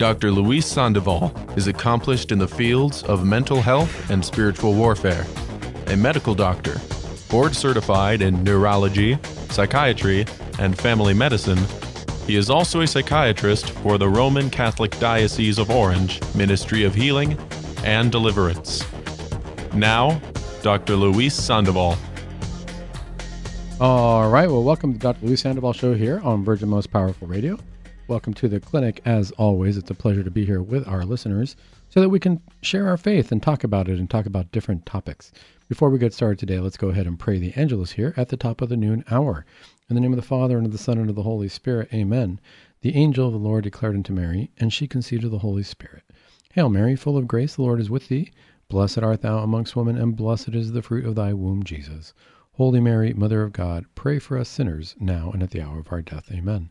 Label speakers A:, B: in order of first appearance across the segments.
A: Dr. Luis Sandoval is accomplished in the fields of mental health and spiritual warfare, a medical doctor, board certified in neurology, psychiatry, and family medicine. He is also a psychiatrist for the Roman Catholic Diocese of Orange Ministry of Healing and Deliverance. Now, Dr. Luis Sandoval.
B: All right. Well, welcome to Dr. Luis Sandoval Show here on Virgin Most Powerful Radio. Welcome to the clinic. As always, it's a pleasure to be here with our listeners so that we can share our faith and talk about it and talk about different topics. Before we get started today, let's go ahead and pray the Angelus here at the top of the noon hour. In the name of the Father, and of the Son, and of the Holy Spirit, amen. The angel of the Lord declared unto Mary, and she conceived of the Holy Spirit. Hail Mary, full of grace, the Lord is with thee. Blessed art thou amongst women, and blessed is the fruit of thy womb, Jesus. Holy Mary, Mother of God, pray for us sinners, now and at the hour of our death. Amen.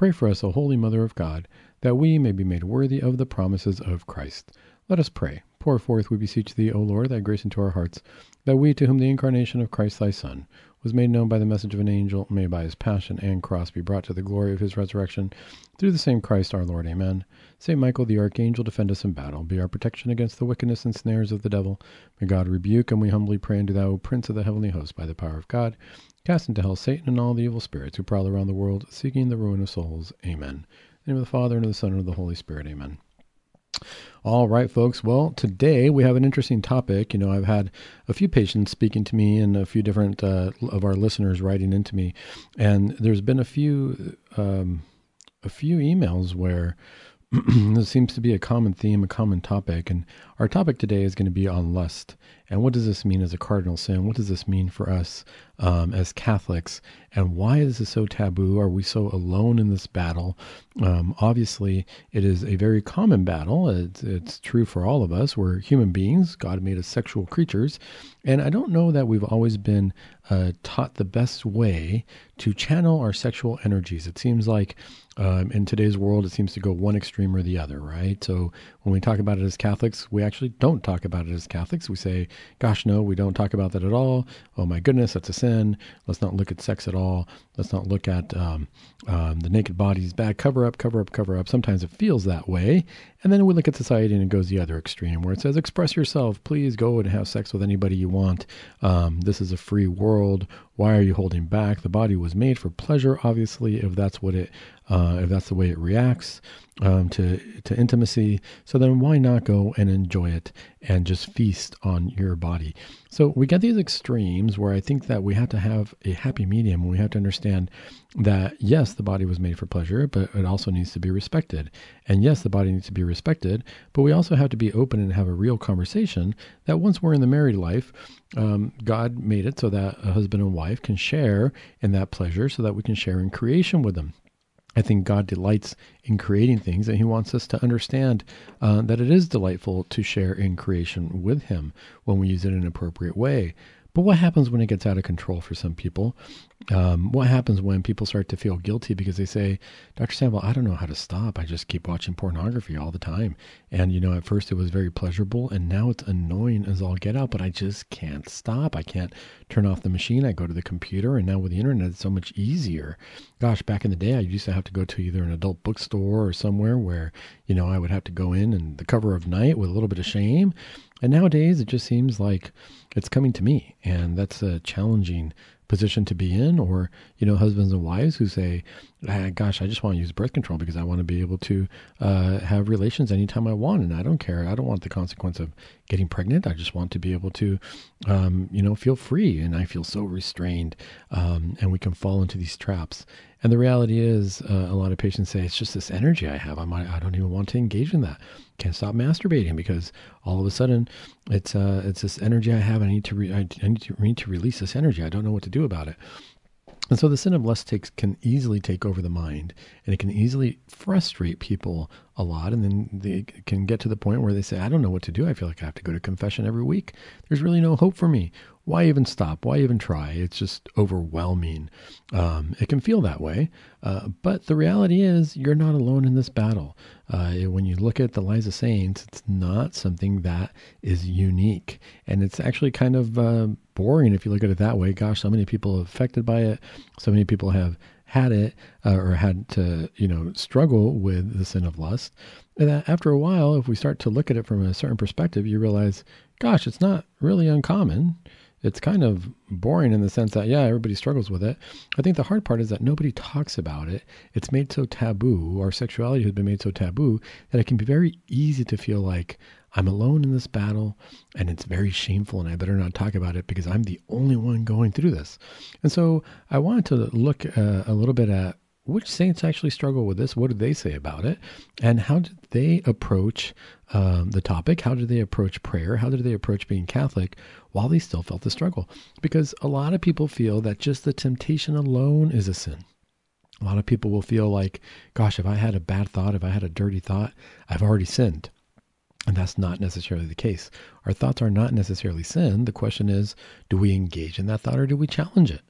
B: Pray for us, O Holy Mother of God, that we may be made worthy of the promises of Christ. Let us pray. Pour forth, we beseech thee, O Lord, thy grace into our hearts, that we, to whom the incarnation of Christ thy Son was made known by the message of an angel, may by his passion and cross be brought to the glory of his resurrection, through the same Christ our Lord. Amen. Saint Michael the archangel, defend us in battle, be our protection against the wickedness and snares of the devil. May God rebuke, and we humbly pray unto thou, O Prince of the heavenly host, by the power of God, cast into hell Satan and all the evil spirits who prowl around the world, seeking the ruin of souls. Amen. In the name of the Father, and of the Son, and of the Holy Spirit. Amen. All right, folks. Well, today we have an interesting topic. You know, I've had a few patients speaking to me and a few different uh, of our listeners writing into me, and there's been a few um, a few emails where there seems to be a common theme, a common topic, and our topic today is going to be on lust. And what does this mean as a cardinal sin? What does this mean for us um, as Catholics? And why is this so taboo? Are we so alone in this battle? Um, obviously, it is a very common battle. It's, it's true for all of us. We're human beings. God made us sexual creatures. And I don't know that we've always been uh, taught the best way to channel our sexual energies. It seems like um, in today's world, it seems to go one extreme or the other, right? So when we talk about it as Catholics, we actually don't talk about it as Catholics. We say, gosh, no, we don't talk about that at all. Oh my goodness, that's a sin. Let's not look at sex at all. Let's not look at um, um, the naked bodies bad. Cover up, cover up, cover up. Sometimes it feels that way. And then we look at society and it goes the other extreme where it says, express yourself. Please go and have sex with anybody you want. Um, this is a free world. Why are you holding back? The body was made for pleasure, obviously, if that's what it, uh, if that's the way it reacts um, to to intimacy. So then, why not go and enjoy it and just feast on your body? So we get these extremes where I think that we have to have a happy medium. We have to understand that yes, the body was made for pleasure, but it also needs to be respected. And yes, the body needs to be respected, but we also have to be open and have a real conversation that once we're in the married life, um, God made it so that a husband and wife can share in that pleasure so that we can share in creation with them. I think God delights in creating things, and He wants us to understand uh, that it is delightful to share in creation with Him when we use it in an appropriate way. But what happens when it gets out of control for some people? Um, what happens when people start to feel guilty because they say, Dr. Sandoval, I don't know how to stop. I just keep watching pornography all the time. And, you know, at first it was very pleasurable and now it's annoying as all get out, but I just can't stop. I can't turn off the machine. I go to the computer and now with the internet, it's so much easier. Gosh, back in the day, I used to have to go to either an adult bookstore or somewhere where, you know, I would have to go in and the cover of night with a little bit of shame. And nowadays it just seems like it's coming to me. And that's a challenging position to be in, or you know, husbands and wives who say, ah, "Gosh, I just want to use birth control because I want to be able to uh, have relations anytime I want, and I don't care. I don't want the consequence of getting pregnant. I just want to be able to, um, you know, feel free." And I feel so restrained, um, and we can fall into these traps. And the reality is, uh, a lot of patients say it's just this energy I have. I'm, I don't even want to engage in that. Can't stop masturbating because all of a sudden it's uh, it's this energy I have. I need to re- I, I need to need to release this energy. I don't know what to do about it. And so the sin of lust takes can easily take over the mind, and it can easily frustrate people a lot. And then they can get to the point where they say, "I don't know what to do. I feel like I have to go to confession every week. There's really no hope for me. Why even stop? Why even try? It's just overwhelming." Um, it can feel that way, uh, but the reality is, you're not alone in this battle. Uh, when you look at the lives of saints, it's not something that is unique, and it's actually kind of uh, boring if you look at it that way. Gosh, so many people are affected by it. So many people have had it uh, or had to, you know, struggle with the sin of lust. And that after a while, if we start to look at it from a certain perspective, you realize, gosh, it's not really uncommon. It's kind of boring in the sense that, yeah, everybody struggles with it. I think the hard part is that nobody talks about it. It's made so taboo. Our sexuality has been made so taboo that it can be very easy to feel like I'm alone in this battle and it's very shameful and I better not talk about it because I'm the only one going through this. And so I wanted to look uh, a little bit at which saints actually struggle with this? What did they say about it? And how did they approach um, the topic? How did they approach prayer? How did they approach being Catholic while they still felt the struggle? Because a lot of people feel that just the temptation alone is a sin. A lot of people will feel like, gosh, if I had a bad thought, if I had a dirty thought, I've already sinned. And that's not necessarily the case. Our thoughts are not necessarily sin. The question is, do we engage in that thought or do we challenge it?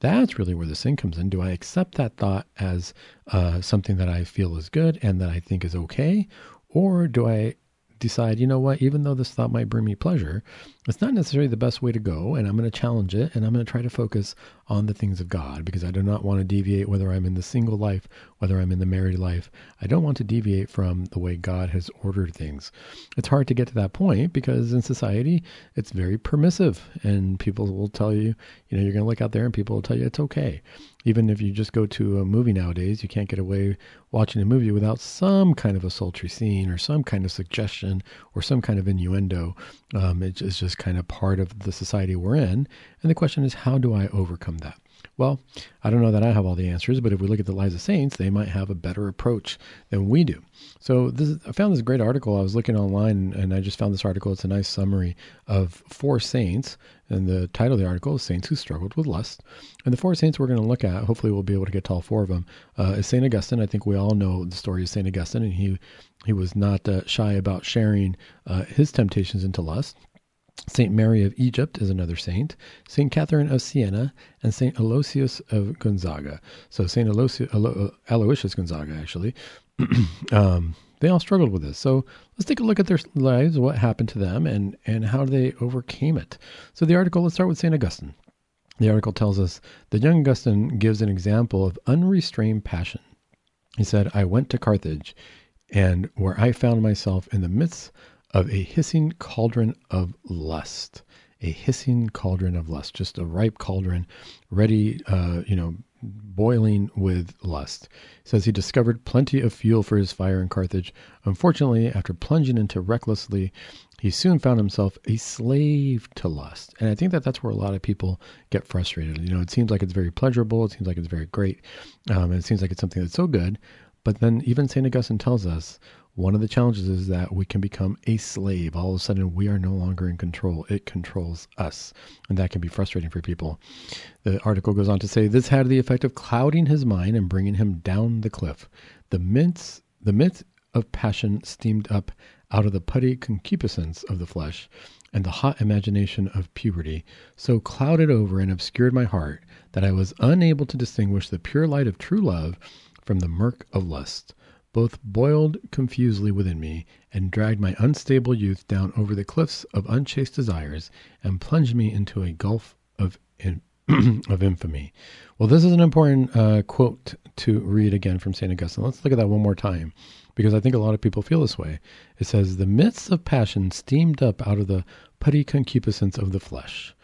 B: That's really where the sin comes in. Do I accept that thought as uh, something that I feel is good and that I think is okay? Or do I decide, you know what, even though this thought might bring me pleasure, it's not necessarily the best way to go. And I'm going to challenge it and I'm going to try to focus on the things of God because I do not want to deviate whether I'm in the single life, whether I'm in the married life. I don't want to deviate from the way God has ordered things. It's hard to get to that point because in society, it's very permissive and people will tell you, you know, you're going to look out there and people will tell you it's okay. Even if you just go to a movie nowadays, you can't get away watching a movie without some kind of a sultry scene or some kind of suggestion or some kind of innuendo. Um, it's just kind of part of the society we're in. And the question is, how do I overcome that? Well, I don't know that I have all the answers, but if we look at the lives of saints, they might have a better approach than we do. So this, I found this great article. I was looking online, and I just found this article. It's a nice summary of four saints, and the title of the article is "Saints Who Struggled with Lust." And the four saints we're going to look at, hopefully, we'll be able to get to all four of them. Uh, is Saint Augustine. I think we all know the story of Saint Augustine, and he he was not uh, shy about sharing uh, his temptations into lust. Saint Mary of Egypt is another saint, Saint Catherine of Siena, and Saint Aloysius of Gonzaga. So Saint Aloysius, Alo, Aloysius Gonzaga, actually, um, they all struggled with this. So let's take a look at their lives, what happened to them, and and how they overcame it. So the article, let's start with Saint Augustine. The article tells us the young Augustine gives an example of unrestrained passion. He said, "I went to Carthage, and where I found myself in the midst of a hissing cauldron of lust. A hissing cauldron of lust, just a ripe cauldron, ready, uh, you know, boiling with lust. says he discovered plenty of fuel for his fire in Carthage. Unfortunately, after plunging into recklessly, he soon found himself a slave to lust. And I think that that's where a lot of people get frustrated. You know, it seems like it's very pleasurable, it seems like it's very great, um, and it seems like it's something that's so good. But then even St. Augustine tells us one of the challenges is that we can become a slave. All of a sudden, we are no longer in control. It controls us. And that can be frustrating for people. The article goes on to say this had the effect of clouding his mind and bringing him down the cliff. The mints, the myth of passion steamed up out of the putty concupiscence of the flesh and the hot imagination of puberty, so clouded over and obscured my heart that I was unable to distinguish the pure light of true love from the murk of lust both boiled confusedly within me, and dragged my unstable youth down over the cliffs of unchaste desires, and plunged me into a gulf of of infamy. Well, this is an important uh, quote to read again from St. Augustine. Let's look at that one more time, because I think a lot of people feel this way. It says, The myths of passion steamed up out of the putty concupiscence of the flesh,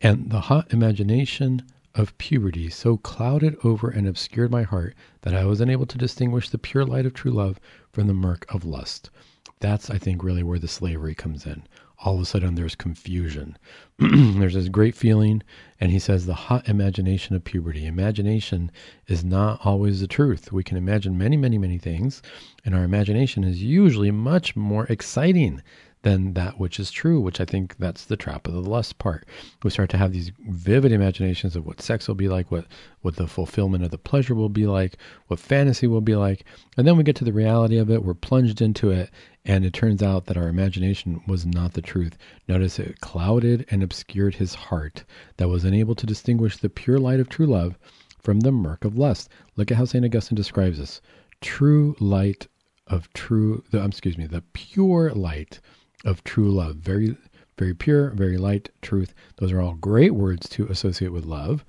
B: and the hot imagination of puberty so clouded over and obscured my heart that I was unable to distinguish the pure light of true love from the murk of lust. That's, I think, really where the slavery comes in. All of a sudden, there's confusion. there's this great feeling, and he says the hot imagination of puberty. Imagination is not always the truth. We can imagine many, many, many things, and our imagination is usually much more exciting than that which is true, which I think that's the trap of the lust part. We start to have these vivid imaginations of what sex will be like, what, what the fulfillment of the pleasure will be like, what fantasy will be like. And then we get to the reality of it, we're plunged into it, and it turns out that our imagination was not the truth. Notice it clouded and obscured his heart, that was unable to distinguish the pure light of true love from the murk of lust. Look at how St. Augustine describes this true light of true, the, um, excuse me, the pure light of true love. Very, very pure, very light, truth. Those are all great words to associate with love.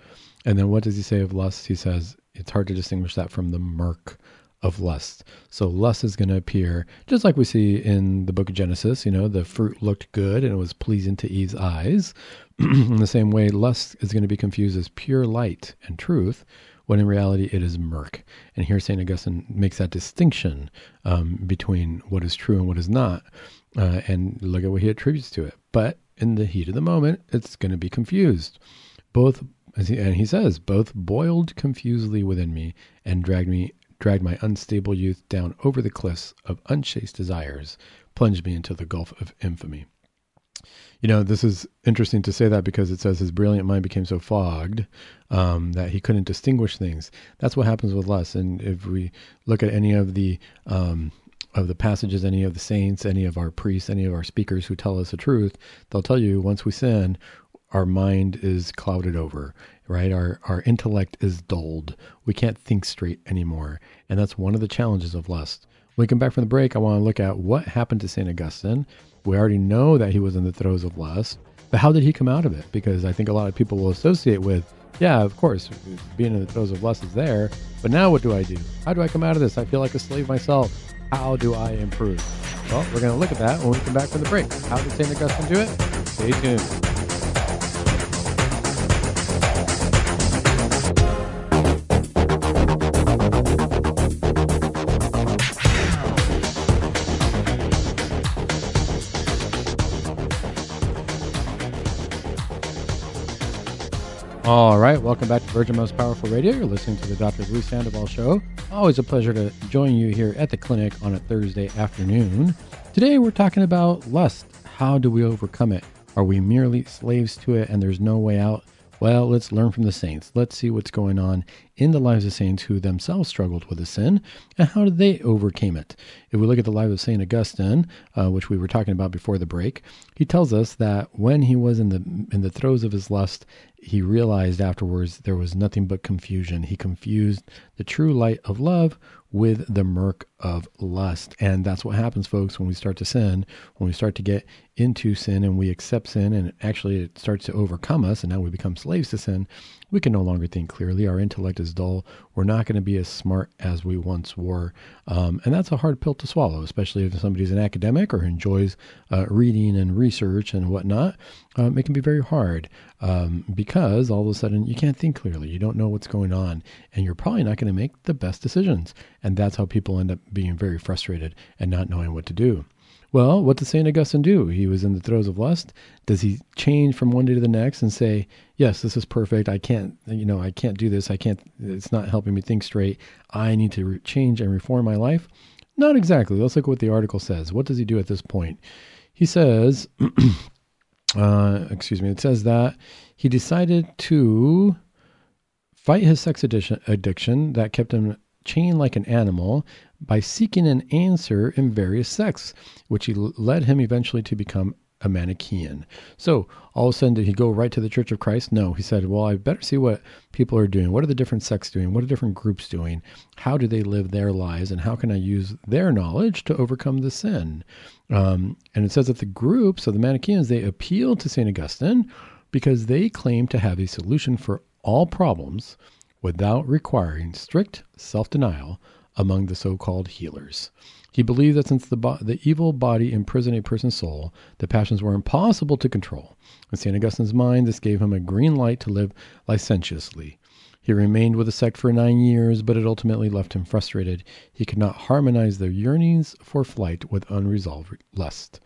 B: And then what does he say of lust? He says it's hard to distinguish that from the murk of lust. So lust is going to appear just like we see in the book of Genesis. You know, the fruit looked good and it was pleasing to Eve's eyes. in the same way, lust is going to be confused as pure light and truth, when in reality it is murk. And here St. Augustine makes that distinction um, between what is true and what is not. Uh, and look at what he attributes to it. But in the heat of the moment, it's going to be confused. Both, he, and he says, both boiled confusedly within me and dragged me, dragged my unstable youth down over the cliffs of unchaste desires, plunged me into the gulf of infamy. You know, this is interesting to say that because it says his brilliant mind became so fogged um, that he couldn't distinguish things. That's what happens with lust. And if we look at any of the um, of the passages, any of the saints, any of our priests, any of our speakers who tell us the truth, they'll tell you once we sin, our mind is clouded over, right? Our our intellect is dulled. We can't think straight anymore, and that's one of the challenges of lust. When we come back from the break, I want to look at what happened to Saint Augustine we already know that he was in the throes of lust, but how did he come out of it? Because I think a lot of people will associate with, yeah, of course, being in the throes of lust is there, but now what do I do? How do I come out of this? I feel like a slave myself. How do I improve? Well, we're going to look at that when we come back from the break. How did St. Augustine do it? Stay tuned. All right, welcome back to Virgin Most Powerful Radio. You're listening to the Dr. Luis Sandoval Show. Always a pleasure to join you here at the clinic on a Thursday afternoon. Today we're talking about lust. How do we overcome it? Are we merely slaves to it and there's no way out? Well, let's learn from the saints. Let's see what's going on in the lives of saints who themselves struggled with a sin and how did they overcame it. If we look at the life of St. Augustine, uh, which we were talking about before the break, he tells us that when he was in the in the throes of his lust, he realized afterwards there was nothing but confusion. He confused the true light of love with the murk of lust. And that's what happens, folks, when we start to sin, when we start to get into sin and we accept sin and actually it starts to overcome us and now we become slaves to sin, we can no longer think clearly. Our intellect is dull. We're not going to be as smart as we once were. Um, and that's a hard pill to swallow, especially if somebody's an academic or enjoys uh, reading and research and whatnot. Um, it can be very hard um, because all of a sudden you can't think clearly. You don't know what's going on, and you're probably not going to make the best decisions. And that's how people end up being very frustrated and not knowing what to do. Well, what does St. Augustine do? He was in the throes of lust. Does he change from one day to the next and say, yes, this is perfect. I can't, you know, I can't do this. I can't, it's not helping me think straight. I need to re- change and reform my life? Not exactly. Let's look at what the article says. What does he do at this point? He says, uh, excuse me, it says that he decided to fight his sex addiction, addiction that kept him chained like an animal by seeking an answer in various sects, which led him eventually to become a Manichaean. So all of a sudden, did he go right to the Church of Christ? No, he said, "Well, I better see what people are doing. What are the different sects doing? What are different groups doing? How do they live their lives? And how can I use their knowledge to overcome the sin?" Um, and it says that the groups of the Manichaeans they appeal to Saint Augustine because they claim to have a solution for all problems without requiring strict self-denial among the so-called healers. He believed that since the, bo- the evil body imprisoned a person's soul, the passions were impossible to control. In St. Augustine's mind, this gave him a green light to live licentiously. He remained with the sect for nine years, but it ultimately left him frustrated. He could not harmonize their yearnings for flight with unresolved lust.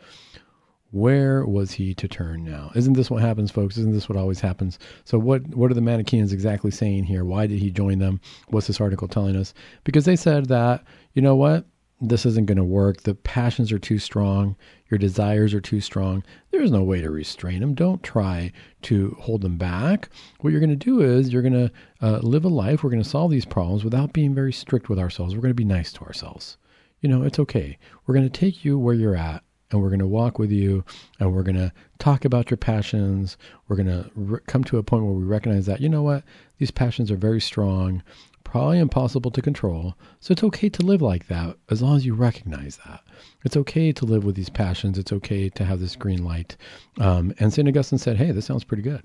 B: Where was he to turn now? Isn't this what happens, folks? Isn't this what always happens? So, what what are the Manichaeans exactly saying here? Why did he join them? What's this article telling us? Because they said that you know what this isn't going to work. The passions are too strong. Your desires are too strong. There's no way to restrain them. Don't try to hold them back. What you're going to do is you're going to uh, live a life. We're going to solve these problems without being very strict with ourselves. We're going to be nice to ourselves. You know, it's okay. We're going to take you where you're at and we're going to walk with you and we're going to talk about your passions. We're going to re- come to a point where we recognize that, you know what, these passions are very strong, probably impossible to control. So it's okay to live like that as long as you recognize that. It's okay to live with these passions. It's okay to have this green light. Um, and St. Augustine said, hey, this sounds pretty good.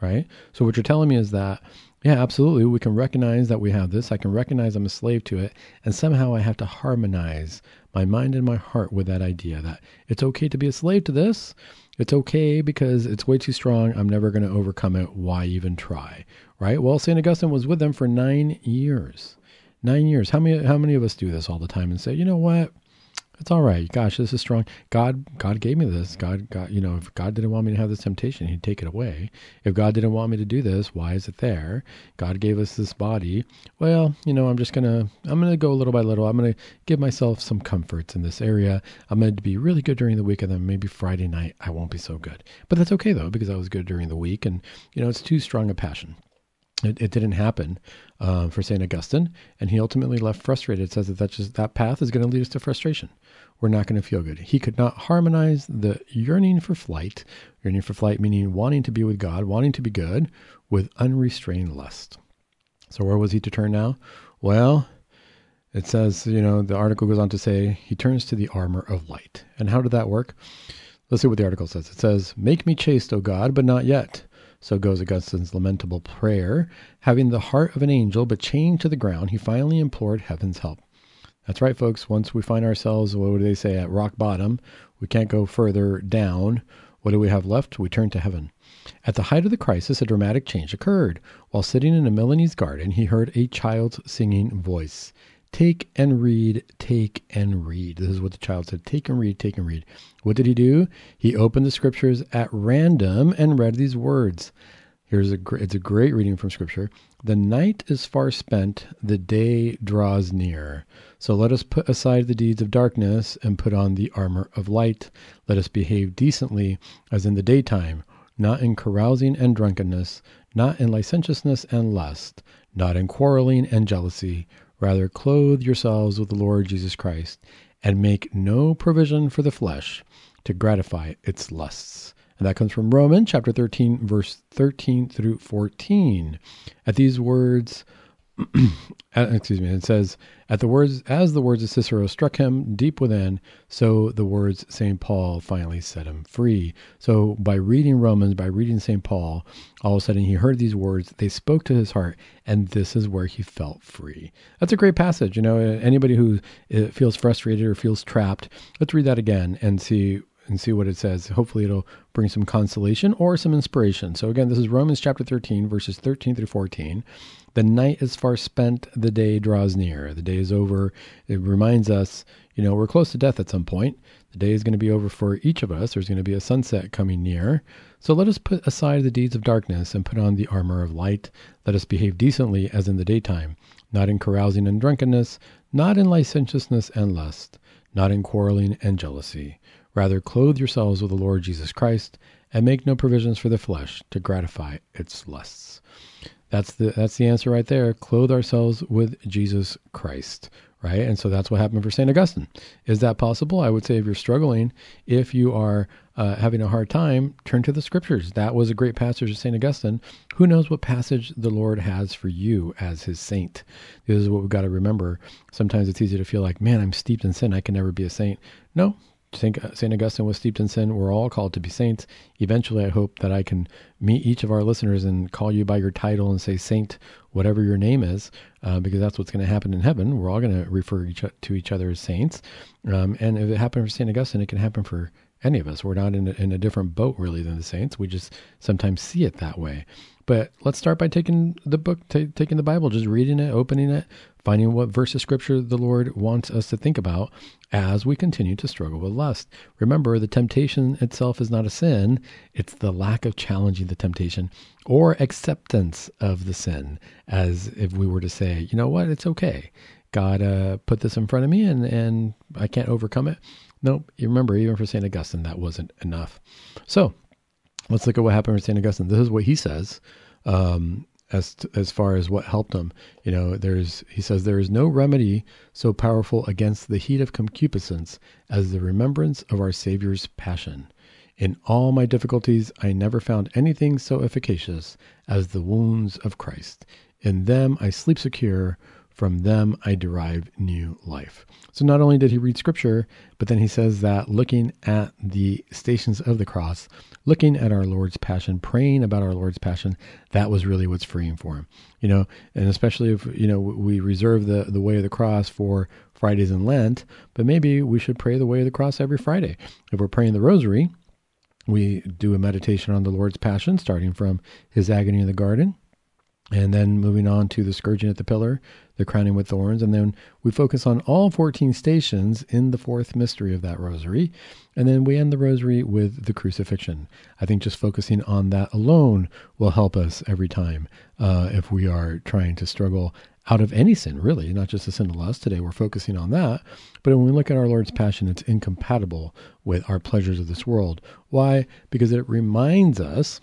B: Right? So what you're telling me is that yeah, absolutely. We can recognize that we have this. I can recognize I'm a slave to it. And somehow I have to harmonize my mind and my heart with that idea that it's okay to be a slave to this. It's okay because it's way too strong. I'm never going to overcome it. Why even try? Right? Well, St. Augustine was with them for nine years. Nine years. How many, how many of us do this all the time and say, you know what? It's all right. Gosh, this is strong. God, God gave me this. God, God, you know, if God didn't want me to have this temptation, He'd take it away. If God didn't want me to do this, why is it there? God gave us this body. Well, you know, I'm just gonna, I'm gonna go little by little. I'm gonna give myself some comforts in this area. I'm to be really good during the week, and then maybe Friday night I won't be so good. But that's okay though, because I was good during the week, and you know, it's too strong a passion. It, it didn't happen uh, for Saint Augustine, and he ultimately left frustrated. It says that that just that path is going to lead us to frustration. We're not going to feel good. He could not harmonize the yearning for flight, yearning for flight meaning wanting to be with God, wanting to be good, with unrestrained lust. So where was he to turn now? Well, it says, you know, the article goes on to say he turns to the armor of light. And how did that work? Let's see what the article says. It says, "Make me chaste, O God, but not yet." So goes Augustine's lamentable prayer. Having the heart of an angel, but chained to the ground, he finally implored heaven's help. That's right, folks. Once we find ourselves, what do they say, at rock bottom, we can't go further down. What do we have left? We turn to heaven. At the height of the crisis, a dramatic change occurred. While sitting in a Milanese garden, he heard a child's singing voice. Take and read, take and read. This is what the child said. Take and read, take and read. What did he do? He opened the scriptures at random and read these words. Here's a it's a great reading from scripture. The night is far spent, the day draws near. So let us put aside the deeds of darkness and put on the armor of light. Let us behave decently as in the daytime, not in carousing and drunkenness, not in licentiousness and lust, not in quarreling and jealousy, Rather, clothe yourselves with the Lord Jesus Christ, and make no provision for the flesh to gratify its lusts. And that comes from Romans chapter 13, verse 13 through 14. At these words, excuse me, it says, At the words, as the words of Cicero struck him deep within, so the words St. Paul finally set him free. So by reading Romans, by reading St. Paul, all of a sudden he heard these words, they spoke to his heart, and this is where he felt free. That's a great passage. You know, anybody who uh, feels frustrated or feels trapped, let's read that again and see and see what it says. Hopefully, it'll bring some consolation or some inspiration. So, again, this is Romans chapter 13, verses 13 through 14. The night is far spent, the day draws near. The day is over. It reminds us, you know, we're close to death at some point. The day is going to be over for each of us. There's going to be a sunset coming near. So let us put aside the deeds of darkness and put on the armor of light. Let us behave decently as in the daytime, not in carousing and drunkenness, not in licentiousness and lust, not in quarreling and jealousy Rather, clothe yourselves with the Lord Jesus Christ, and make no provisions for the flesh to gratify its lusts. That's the that's the answer right there. Clothe ourselves with Jesus Christ, right? And so that's what happened for Saint Augustine. Is that possible? I would say if you're struggling, if you are uh, having a hard time, turn to the Scriptures. That was a great passage of Saint Augustine. Who knows what passage the Lord has for you as His saint? This is what we've got to remember. Sometimes it's easy to feel like, man, I'm steeped in sin. I can never be a saint. No, St. Augustine was steeped in sin. We're all called to be saints. Eventually, I hope that I can meet each of our listeners and call you by your title and say Saint, whatever your name is, uh, because that's what's going to happen in heaven. We're all going to refer each, to each other as saints. Um, and if it happened for St. Augustine, it can happen for any of us. We're not in a, in a different boat, really, than the saints. We just sometimes see it that way. But let's start by taking the book, t- taking the Bible, just reading it, opening it, finding what verse of scripture the Lord wants us to think about as we continue to struggle with lust. Remember, the temptation itself is not a sin, it's the lack of challenging the temptation or acceptance of the sin, as if we were to say, you know what, it's okay. God uh, put this in front of me and, and I can't overcome it. Nope. You remember, even for St. Augustine, that wasn't enough. So let's look at what happened with St. Augustine. This is what he says. Um, as to, as far as what helped him, you know, there's he says there is no remedy so powerful against the heat of concupiscence as the remembrance of our Savior's passion. In all my difficulties, I never found anything so efficacious as the wounds of Christ. In them I sleep secure, from them I derive new life. So not only did he read scripture, but then he says that looking at the stations of the cross, looking at our Lord's passion, praying about our Lord's passion, that was really what's freeing for him. You know, and especially if, you know, we reserve the, the way of the cross for Fridays in Lent, but maybe we should pray the way of the cross every Friday. If we're praying the rosary, we do a meditation on the Lord's passion, starting from his agony in the garden and then moving on to the scourging at the pillar, the crowning with thorns, and then we focus on all 14 stations in the fourth mystery of that rosary, and then we end the rosary with the crucifixion. I think just focusing on that alone will help us every time uh, if we are trying to struggle out of any sin, really, not just the sin of lust. Today we're focusing on that. But when we look at our Lord's Passion, it's incompatible with our pleasures of this world. Why? Because it reminds us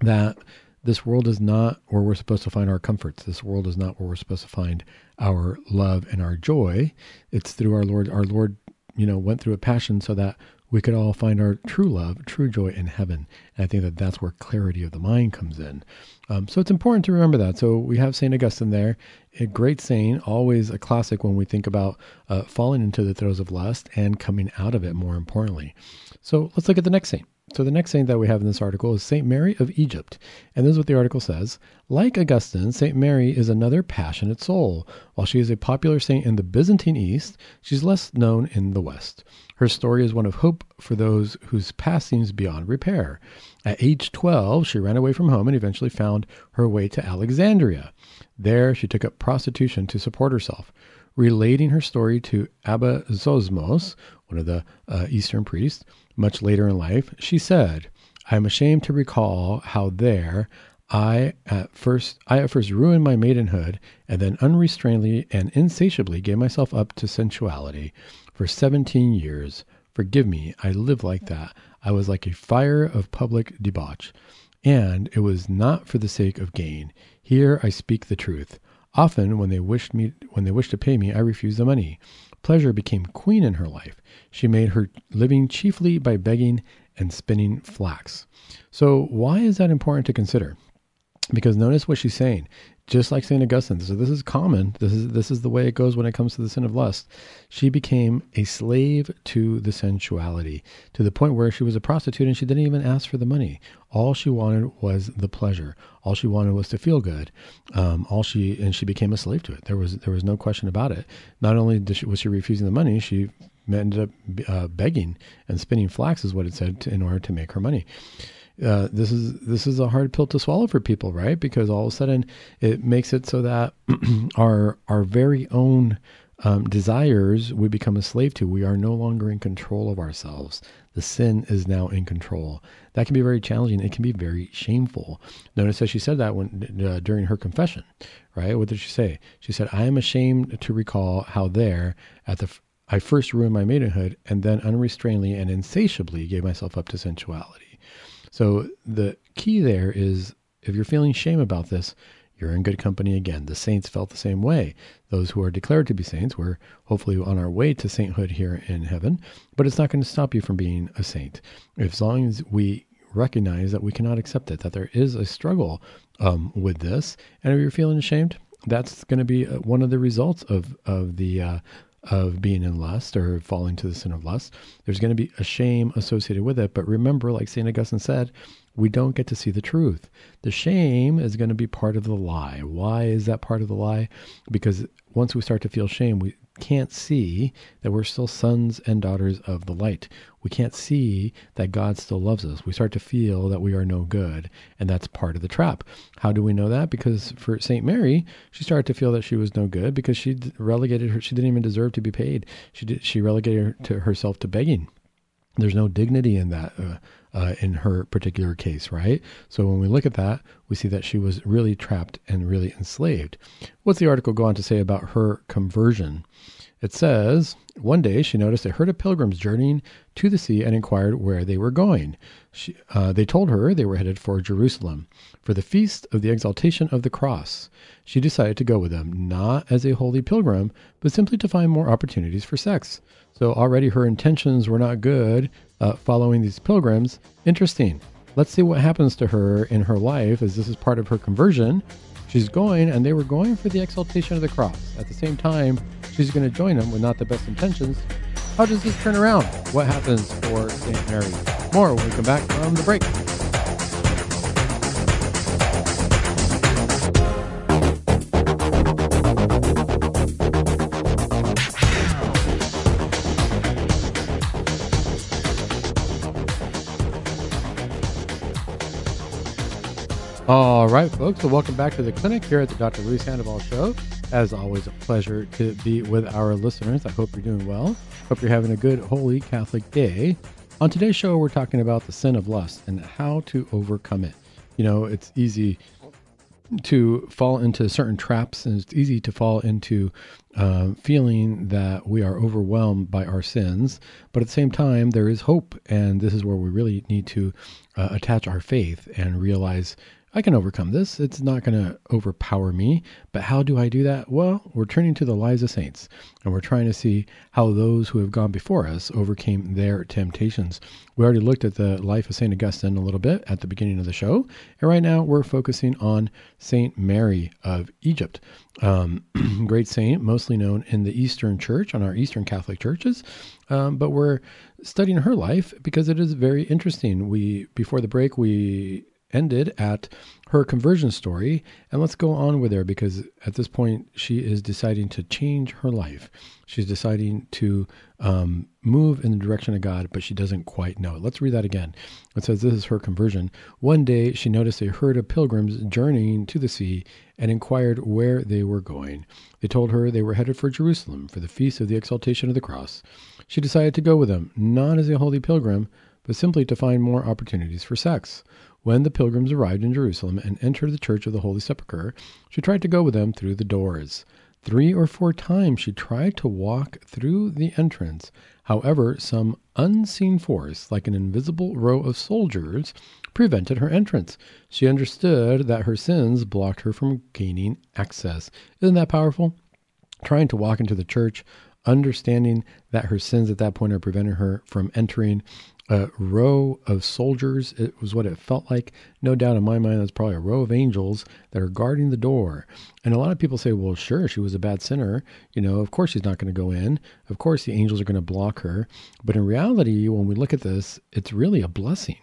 B: that this world is not where we're supposed to find our comforts. This world is not where we're supposed to find our love and our joy. It's through our Lord. Our Lord, you know, went through a passion so that we could all find our true love, true joy in heaven. And I think that that's where clarity of the mind comes in. Um, so it's important to remember that. So we have St. Augustine there, a great saint, always a classic when we think about uh, falling into the throes of lust and coming out of it, more importantly. So let's look at the next saint. So the next saint that we have in this article is Saint Mary of Egypt. And this is what the article says. Like Augustine, Saint Mary is another passionate soul. While she is a popular saint in the Byzantine East, she's less known in the West. Her story is one of hope for those whose past seems beyond repair. At age 12, she ran away from home and eventually found her way to Alexandria. There, she took up prostitution to support herself. Relating her story to Abba Zosimas, one of the uh, Eastern priests, much later in life, she said, I am ashamed to recall how there I at first I at first ruined my maidenhood and then unrestrainedly and insatiably gave myself up to sensuality for seventeen years. Forgive me, I lived like that. I was like a fire of public debauch. And it was not for the sake of gain. Here I speak the truth. Often when they wished me when they wished to pay me, I refused the money. Pleasure became queen in her life. She made her living chiefly by begging and spinning flax. So, why is that important to consider? Because notice what she's saying just like Saint Augustine. So this is common. This is this is the way it goes when it comes to the sin of lust. She became a slave to the sensuality to the point where she was a prostitute and she didn't even ask for the money. All she wanted was the pleasure. All she wanted was to feel good. Um, all she and she became a slave to it. There was there was no question about it. Not only she, was she refusing the money, she ended up uh, begging and spinning flax, is what it said, to, in order to make her money uh, this is this is a hard pill to swallow for people, right? Because all of a sudden it makes it so that our our very own um, desires we become a slave to. We are no longer in control of ourselves. The sin is now in control. That can be very challenging. It can be very shameful. Notice that she said that when uh, during her confession, right? What did she say? She said, "I am ashamed to recall how there at the." I first ruined my maidenhood and then unrestrainedly and insatiably gave myself up to sensuality. So the key there is if you're feeling shame about this, you're in good company again. The saints felt the same way. Those who are declared to be saints, we're hopefully on our way to sainthood here in heaven, but it's not going to stop you from being a saint. As long as we recognize that we cannot accept it, that there is a struggle um, with this, and if you're feeling ashamed, that's going to be uh, one of the results of of the uh, of being in lust or falling to the sin of lust. There's going to be a shame associated with it. But remember, like St. Augustine said, we don't get to see the truth. The shame is going to be part of the lie. Why is that part of the lie? Because once we start to feel shame, we can't see that we're still sons and daughters of the light. We can't see that God still loves us. We start to feel that we are no good, and that's part of the trap. How do we know that? Because for St. Mary, she started to feel that she was no good because she relegated her. She didn't even deserve to be paid. She did, she relegated her to herself to begging. There's no dignity in that. Uh, uh, in her particular case, right? So when we look at that, we see that she was really trapped and really enslaved. What's the article go on to say about her conversion? It says, one day she noticed a herd of pilgrims journeying to the sea and inquired where they were going. She, uh, they told her they were headed for Jerusalem for the feast of the exaltation of the cross. She decided to go with them, not as a holy pilgrim, but simply to find more opportunities for sex. So already her intentions were not good uh, following these pilgrims. Interesting. Let's see what happens to her in her life as this is part of her conversion. She's going, and they were going for the exaltation of the cross. At the same time, she's going to join them with not the best intentions. How does this turn around? What happens for St. Mary? More when we come back from the break. All right, folks. So, welcome back to the clinic here at the Dr. Luis Sandoval Show. As always, a pleasure to be with our listeners. I hope you're doing well. Hope you're having a good, holy Catholic day. On today's show, we're talking about the sin of lust and how to overcome it. You know, it's easy to fall into certain traps, and it's easy to fall into uh, feeling that we are overwhelmed by our sins. But at the same time, there is hope, and this is where we really need to uh, attach our faith and realize I can overcome this. It's not going to overpower me. But how do I do that? Well, we're turning to the lives of saints and we're trying to see how those who have gone before us overcame their temptations. We already looked at the life of St. Augustine a little bit at the beginning of the show. And right now we're focusing on St. Mary of Egypt. Um, great saint, mostly known in the Eastern Church, on our Eastern Catholic churches. Um, but we're studying her life because it is very interesting. We before the break we ended at her conversion story. And let's go on with her because at this point, she is deciding to change her life. She's deciding to um, move in the direction of God, but she doesn't quite know it. Let's read that again. It says this is her conversion. One day, she noticed a herd of pilgrims journeying to the sea and inquired where they were going. They told her they were headed for Jerusalem for the feast of the exaltation of the cross. She decided to go with them, not as a holy pilgrim, but simply to find more opportunities for sex. When the pilgrims arrived in Jerusalem and entered the church of the Holy Sepulchre, she tried to go with them through the doors. Three or four times she tried to walk through the entrance. However, some unseen force, like an invisible row of soldiers, prevented her entrance. She understood that her sins blocked her from gaining access. Isn't that powerful? Trying to walk into the church, understanding that her sins at that point are preventing her from entering a row of soldiers. It was what it felt like. No doubt in my mind, that's probably a row of angels that are guarding the door. And a lot of people say, well, sure, she was a bad sinner. You know, of course she's not going to go in. Of course the angels are going to block her. But in reality, when we look at this, it's really a blessing.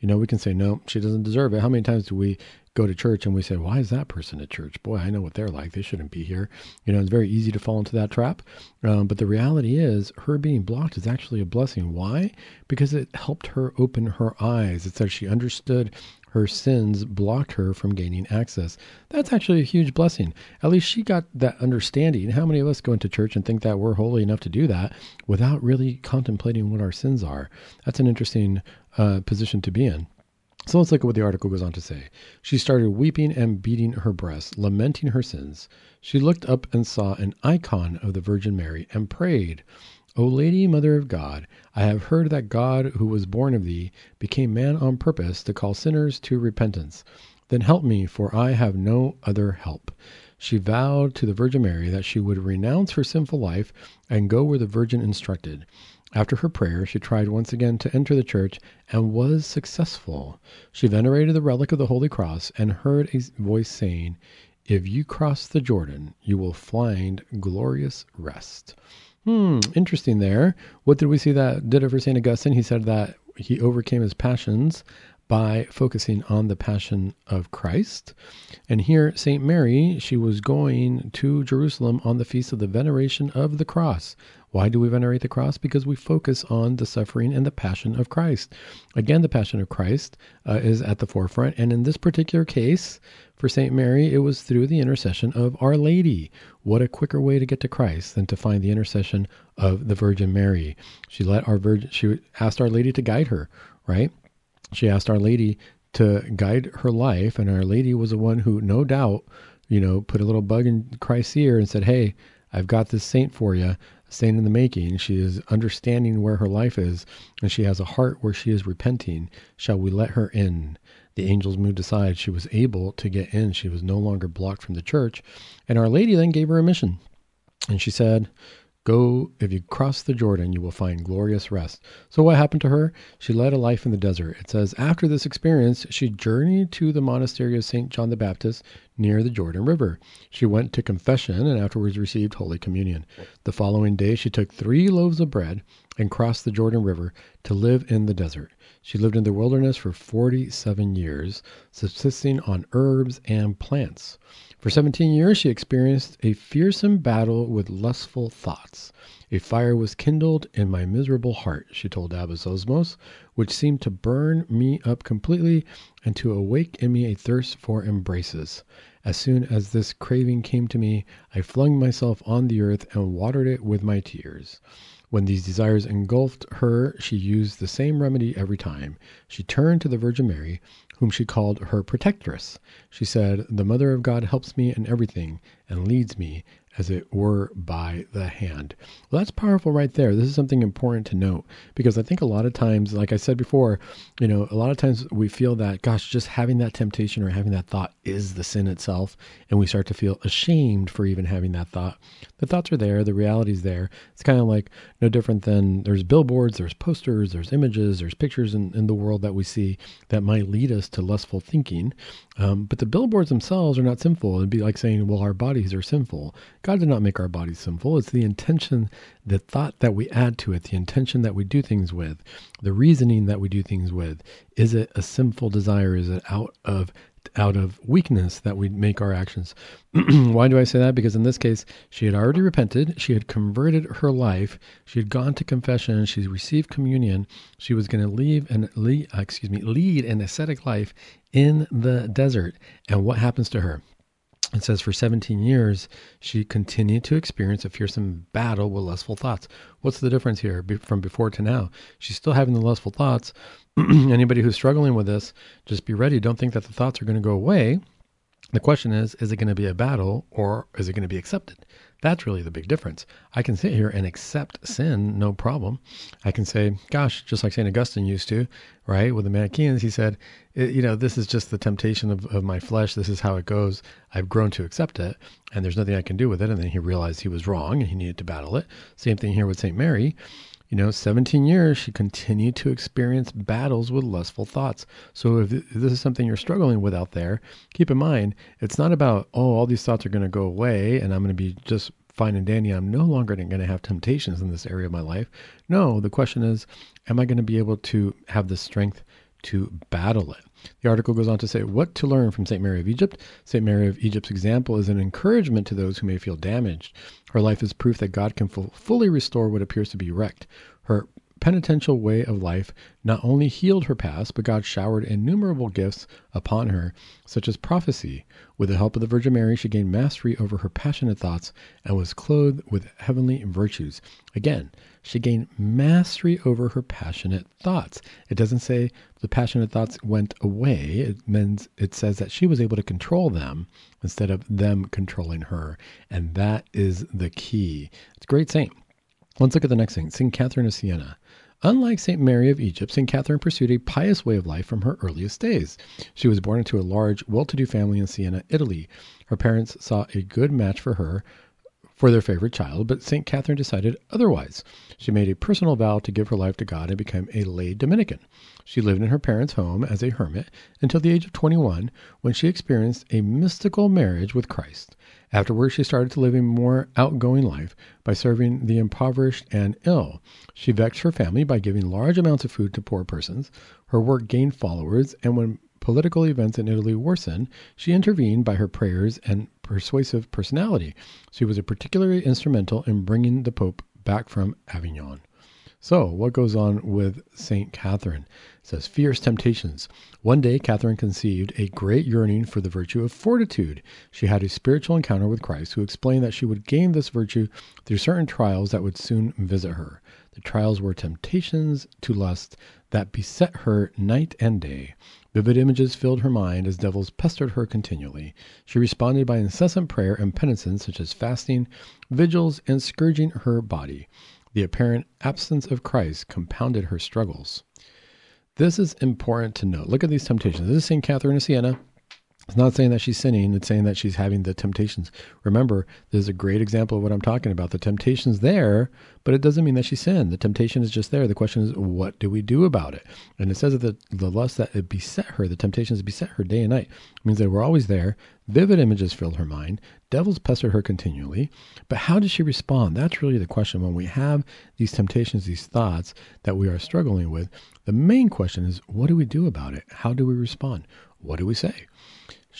B: You know, we can say, no, she doesn't deserve it. How many times do we go to church and we say, why is that person at church? Boy, I know what they're like. They shouldn't be here. You know, it's very easy to fall into that trap. Um, but the reality is, her being blocked is actually a blessing. Why? Because it helped her open her eyes. It says she understood her sins blocked her from gaining access. That's actually a huge blessing. At least she got that understanding. How many of us go into church and think that we're holy enough to do that without really contemplating what our sins are? That's an interesting uh, position to be in. So let's look at what the article goes on to say. She started weeping and beating her breast, lamenting her sins. She looked up and saw an icon of the Virgin Mary and prayed, O Lady, Mother of God, I have heard that God, who was born of thee, became man on purpose to call sinners to repentance. Then help me, for I have no other help. She vowed to the Virgin Mary that she would renounce her sinful life and go where the Virgin instructed. After her prayer, she tried once again to enter the church and was successful. She venerated the relic of the Holy Cross and heard a voice saying, If you cross the Jordan, you will find glorious rest. Hmm, interesting there. What did we see that did it for St. Augustine? He said that he overcame his passions by focusing on the passion of Christ. And here, St. Mary, she was going to Jerusalem on the feast of the veneration of the cross. Why do we venerate the cross? Because we focus on the suffering and the passion of Christ. Again, the passion of Christ uh, is at the forefront. And in this particular case, for St. Mary, it was through the intercession of Our Lady. What a quicker way to get to Christ than to find the intercession of the Virgin Mary. She let our Virgin, she asked Our Lady to guide her, right? she asked Our Lady to guide her life, and Our Lady was the one who, no doubt, you know, put a little bug in Christ's ear and said, "Hey, I've got this saint for you." A saint in the making. She is understanding where her life is, and she has a heart where she is repenting. Shall we let her in? The angels moved aside. She was able to get in. She was no longer blocked from the church. And Our Lady then gave her a mission. And she said, Go, if you cross the Jordan, you will find glorious rest. So, what happened to her? She led a life in the desert. It says, after this experience, she journeyed to the monastery of St. John the Baptist near the Jordan River. She went to confession and afterwards received Holy Communion. The following day, she took three loaves of bread and crossed the Jordan River to live in the desert. She lived in the wilderness for 47 years, subsisting on herbs and plants. For 17 years, she experienced a fearsome battle with lustful thoughts. A fire was kindled in my miserable heart, she told Abba Zosimas, which seemed to burn me up completely and to awake in me a thirst for embraces. As soon as this craving came to me, I flung myself on the earth and watered it with my tears. When these desires engulfed her, she used the same remedy every time. She turned to the Virgin Mary, whom she called her protectress. She said, The Mother of God helps me in everything and leads me as it were by the hand. Well, that's powerful right there. This is something important to note because I think a lot of times, like I said before, you know, a lot of times we feel that, gosh, just having that temptation or having that thought is the sin itself. And we start to feel ashamed for even having that thought. The thoughts are there, the reality's there. It's kind of like no different than there's billboards, there's posters, there's images, there's pictures in, in the world that we see that might lead us to lustful thinking. Um, but the billboards themselves are not sinful. It'd be like saying, well, our bodies are sinful. God did not make our bodies sinful. It's the intention, the thought that we add to it, the intention that we do things with, the reasoning that we do things with. Is it a sinful desire? Is it out of out of weakness that we make our actions. Why do I say that? Because in this case, she had already repented. She had converted her life. She had gone to confession. She received communion. She was going to leave and lead, uh, excuse me, lead an ascetic life in the desert. And what happens to her? It says for 17 years, she continued to experience a fearsome battle with lustful thoughts. What's the difference here from before to now? She's still having the lustful thoughts. Anybody who's struggling with this, just be ready. Don't think that the thoughts are going to go away. The question is, is it going to be a battle or is it going to be accepted? That's really the big difference. I can sit here and accept sin, no problem. I can say, gosh, just like St. Augustine used to, right? With the Manichaeans, he said, eh, you know, this is just the temptation of, of my flesh. This is how it goes. I've grown to accept it, and there's nothing I can do with it. And then he realized he was wrong and he needed to battle it. Same thing here with St. Mary. You know, 17 years, she continued to experience battles with lustful thoughts. So if this is something you're struggling with out there, keep in mind, it's not about, oh, all these thoughts are going to go away and I'm going to be just fine and dandy. I'm no longer going to have temptations in this area of my life. No, the question is, am I going to be able to have the strength to battle it? The article goes on to say what to learn from St. Mary of Egypt. St. Mary of Egypt's example is an encouragement to those who may feel damaged. Her life is proof that God can fully restore what appears to be wrecked. Her penitential way of life not only healed her past, but God showered innumerable gifts upon her, such as prophecy. With the help of the Virgin Mary, she gained mastery over her passionate thoughts and was clothed with heavenly virtues. Again, she gained mastery over her passionate thoughts. It doesn't say the passionate thoughts went away. It means it says that she was able to control them instead of them controlling her. And that is the key. It's a great saint. Let's look at the next thing St. Catherine of Siena. Unlike St. Mary of Egypt, St. Catherine pursued a pious way of life from her earliest days. She was born into a large, well to do family in Siena, Italy. Her parents saw a good match for her for their favorite child, but St. Catherine decided otherwise. She made a personal vow to give her life to God and became a lay Dominican. She lived in her parents' home as a hermit until the age of 21 when she experienced a mystical marriage with Christ. Afterwards, she started to live a more outgoing life by serving the impoverished and ill. She vexed her family by giving large amounts of food to poor persons. Her work gained followers, and when political events in Italy worsened, she intervened by her prayers and persuasive personality. She was particularly instrumental in bringing the Pope back from Avignon. So, what goes on with St. Catherine? It says, Fierce temptations. One day, Catherine conceived a great yearning for the virtue of fortitude. She had a spiritual encounter with Christ, who explained that she would gain this virtue through certain trials that would soon visit her. The trials were temptations to lust that beset her night and day. Vivid images filled her mind as devils pestered her continually. She responded by incessant prayer and penitence, such as fasting, vigils, and scourging her body. The apparent absence of Christ compounded her struggles. This is important to note. Look at these temptations. This is St. Catherine of Siena. It's not saying that she's sinning. It's saying that she's having the temptations. Remember, there's a great example of what I'm talking about. The temptation's there, but it doesn't mean that she sinned. The temptation is just there. The question is, what do we do about it? And it says that the, the lust that beset her, the temptations beset her day and night. It means they were always there. Vivid images filled her mind. Devils pestered her continually. But how did she respond? That's really the question. When we have these temptations, these thoughts that we are struggling with, the main question is, what do we do about it? How do we respond? What do we say?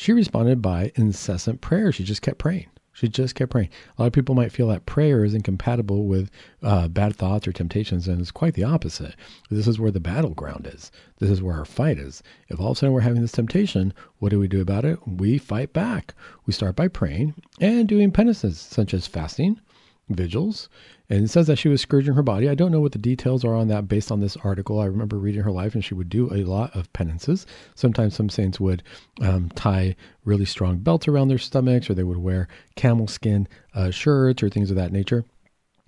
B: She responded by incessant prayer. She just kept praying. She just kept praying. A lot of people might feel that prayer is incompatible with uh, bad thoughts or temptations, and it's quite the opposite. This is where the battleground is. This is where our fight is. If all of a sudden we're having this temptation, what do we do about it? We fight back. We start by praying and doing penances, such as fasting, vigils. And it says that she was scourging her body. I don't know what the details are on that based on this article. I remember reading her life, and she would do a lot of penances. Sometimes some saints would um, tie really strong belts around their stomachs, or they would wear camel skin uh, shirts or things of that nature.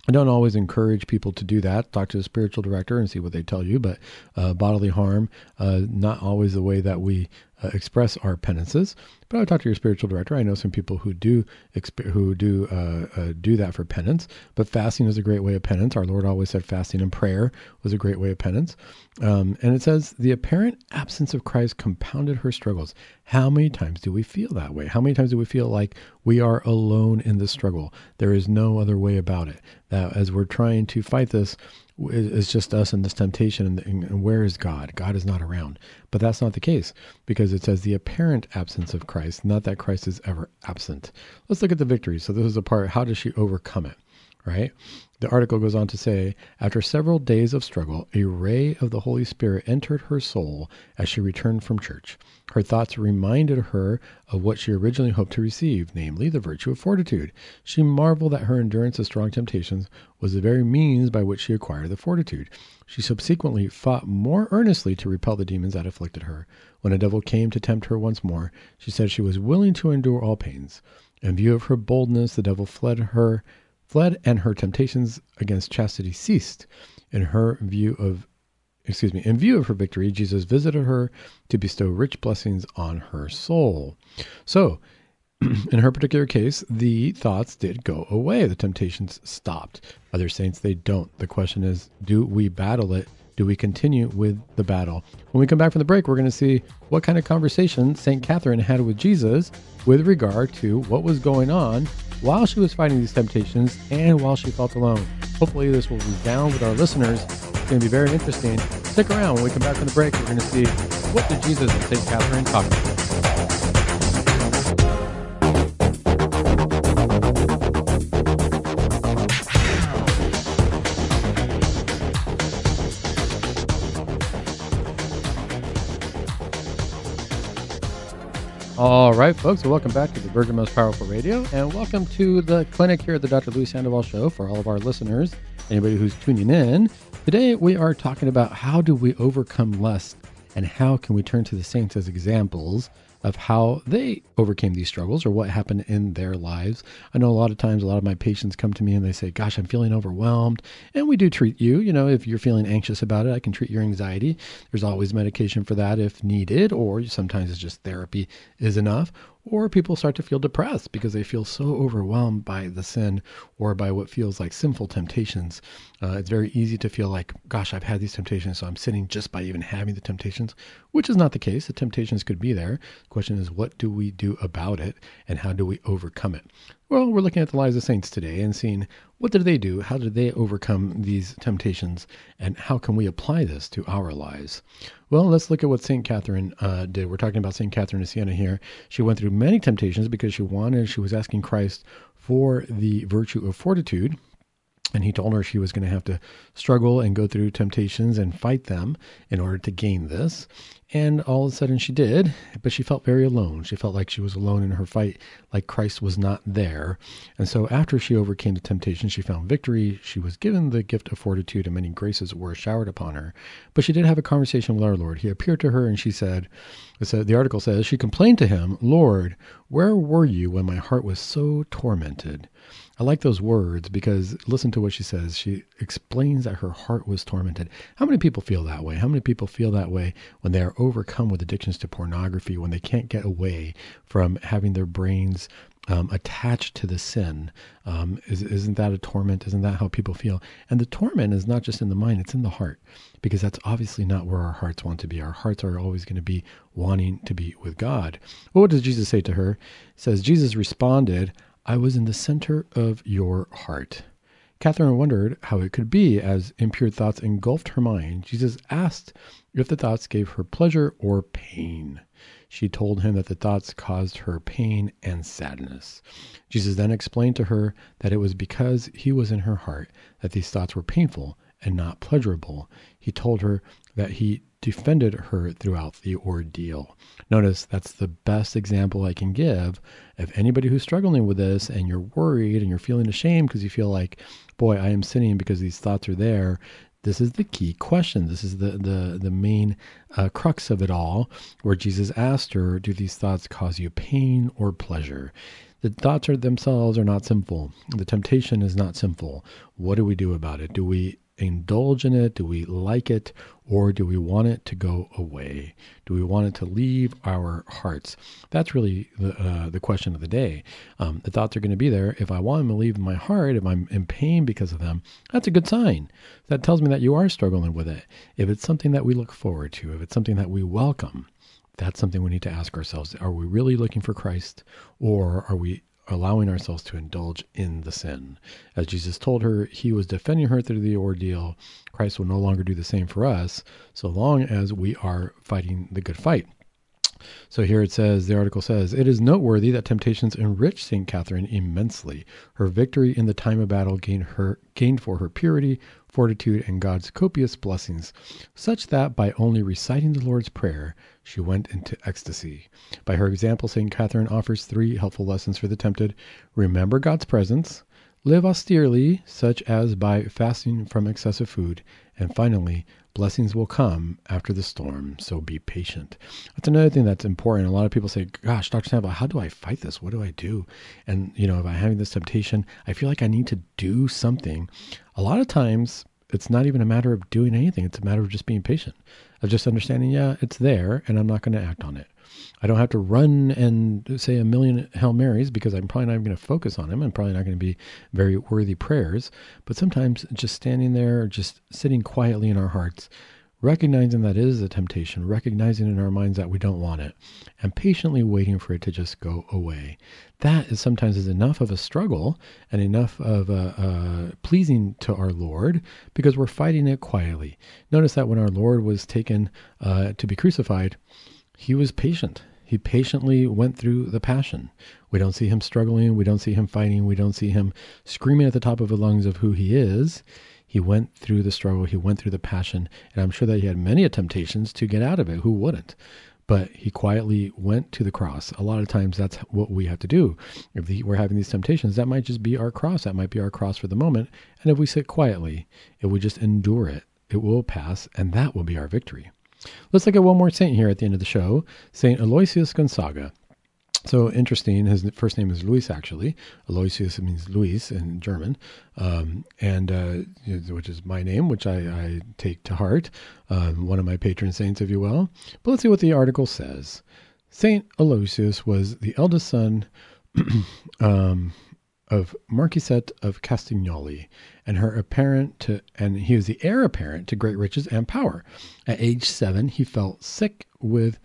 B: I don't always encourage people to do that. Talk to a spiritual director and see what they tell you. But uh, bodily harm, uh, not always the way that we uh, express our penances. But I talk to your spiritual director. I know some people who do exp- who do uh, uh, do that for penance. But fasting is a great way of penance. Our Lord always said fasting and prayer was a great way of penance. Um, and it says the apparent absence of Christ compounded her struggles. How many times do we feel that way? How many times do we feel like we are alone in the struggle? There is no other way about it. That as we're trying to fight this, it's just us and this temptation. And, and, where is God? God is not around. But that's not the case because it says the apparent absence of Christ, not that Christ is ever absent. Let's look at the victory. So this is the part. How does she overcome it? Right? The article goes on to say After several days of struggle, a ray of the Holy Spirit entered her soul as she returned from church. Her thoughts reminded her of what she originally hoped to receive, namely the virtue of fortitude. She marveled that her endurance of strong temptations was the very means by which she acquired the fortitude. She subsequently fought more earnestly to repel the demons that afflicted her. When a devil came to tempt her once more, she said she was willing to endure all pains. In view of her boldness, the devil fled her fled and her temptations against chastity ceased. In her view of excuse me, in view of her victory, Jesus visited her to bestow rich blessings on her soul. So, in her particular case, the thoughts did go away. The temptations stopped. Other saints, they don't. The question is, do we battle it? Do we continue with the battle? When we come back from the break, we're going to see what kind of conversation St. Catherine had with Jesus with regard to what was going on while she was fighting these temptations and while she felt alone. Hopefully, this will resound with our listeners. It's going to be very interesting. Stick around. When we come back from the break, we're going to see what did Jesus and St. Catherine talk about. All right, folks, welcome back to the Virgin Most Powerful Radio, and welcome to the clinic here at the Dr. Luis Sandoval Show for all of our listeners, anybody who's tuning in. Today, we are talking about how do we overcome lust and how can we turn to the saints as examples of how they overcame these struggles or what happened in their lives. I know a lot of times a lot of my patients come to me and they say, Gosh, I'm feeling overwhelmed. And we do treat you. You know, if you're feeling anxious about it, I can treat your anxiety. There's always medication for that if needed, or sometimes it's just therapy is enough. Or people start to feel depressed because they feel so overwhelmed by the sin or by what feels like sinful temptations. Uh, it's very easy to feel like, gosh, I've had these temptations, so I'm sinning just by even having the temptations, which is not the case. The temptations could be there. The question is, what do we do about it and how do we overcome it? Well, we're looking at the lives of saints today and seeing what did they do? How did they overcome these temptations? And how can we apply this to our lives? Well, let's look at what St. Catherine uh, did. We're talking about St. Catherine of Siena here. She went through many temptations because she wanted, she was asking Christ for the virtue of fortitude. And he told her she was going to have to struggle and go through temptations and fight them in order to gain this. And all of a sudden she did, but she felt very alone. She felt like she was alone in her fight, like Christ was not there. And so after she overcame the temptation, she found victory. She was given the gift of fortitude, and many graces were showered upon her. But she did have a conversation with our Lord. He appeared to her, and she said, so the article says, she complained to him, Lord, where were you when my heart was so tormented? I like those words because listen to what she says. She explains that her heart was tormented. How many people feel that way? How many people feel that way when they are overcome with addictions to pornography, when they can't get away from having their brains um, attached to the sin. Um, is, isn't that a torment? Isn't that how people feel? And the torment is not just in the mind, it's in the heart, because that's obviously not where our hearts want to be. Our hearts are always going to be wanting to be with God. Well, what does Jesus say to her? It says, Jesus responded, I was in the center of your heart. Catherine wondered how it could be as impure thoughts engulfed her mind. Jesus asked if the thoughts gave her pleasure or pain. She told him that the thoughts caused her pain and sadness. Jesus then explained to her that it was because he was in her heart that these thoughts were painful and not pleasurable. He told her that he defended her throughout the ordeal. Notice that's the best example I can give of anybody who's struggling with this and you're worried and you're feeling ashamed because you feel like, boy, I am sinning because these thoughts are there. This is the key question. This is the the the main uh, crux of it all, where Jesus asked her, "Do these thoughts cause you pain or pleasure?" The thoughts are themselves are not sinful. The temptation is not sinful. What do we do about it? Do we indulge in it? Do we like it? Or do we want it to go away? Do we want it to leave our hearts? That's really the, uh, the question of the day. Um, the thoughts are going to be there. If I want them to leave my heart, if I'm in pain because of them, that's a good sign. That tells me that you are struggling with it. If it's something that we look forward to, if it's something that we welcome, that's something we need to ask ourselves. Are we really looking for Christ or are we allowing ourselves to indulge in the sin. As Jesus told her, he was defending her through the ordeal. Christ will no longer do the same for us so long as we are fighting the good fight. So here it says, the article says, it is noteworthy that temptations enriched St. Catherine immensely. Her victory in the time of battle gained her gained for her purity, fortitude, and God's copious blessings, such that by only reciting the Lord's Prayer, she went into ecstasy. By her example, St. Catherine offers three helpful lessons for the tempted. Remember God's presence, live austerely, such as by fasting from excessive food, and finally, blessings will come after the storm, so be patient. That's another thing that's important. A lot of people say, Gosh, Dr. Sample, how do I fight this? What do I do? And, you know, if I'm having this temptation, I feel like I need to do something. A lot of times, it's not even a matter of doing anything, it's a matter of just being patient, of just understanding, yeah, it's there, and I'm not going to act on it. I don't have to run and say a million Hail Marys because I'm probably not going to focus on them and probably not going to be very worthy prayers. But sometimes just standing there, just sitting quietly in our hearts, recognizing that it is a temptation, recognizing in our minds that we don't want it, and patiently waiting for it to just go away. That is sometimes is enough of a struggle and enough of a, a pleasing to our Lord because we're fighting it quietly. Notice that when our Lord was taken uh, to be crucified, he was patient. He patiently went through the passion. We don't see him struggling. We don't see him fighting. We don't see him screaming at the top of his lungs of who he is. He went through the struggle. He went through the passion. And I'm sure that he had many temptations to get out of it. Who wouldn't? But he quietly went to the cross. A lot of times that's what we have to do. If we're having these temptations, that might just be our cross. That might be our cross for the moment. And if we sit quietly, if we just endure it, it will pass. And that will be our victory. Let's look at one more saint here at the end of the show Saint Aloysius Gonzaga. So interesting. His first name is Luis, actually. Aloysius means Luis in German, um, and uh, which is my name, which I, I take to heart. Um, one of my patron saints, if you will. But let's see what the article says. Saint Aloysius was the eldest son um, of Marquisate of Castiglione, and her apparent to, and he was the heir apparent to great riches and power. At age seven, he fell sick with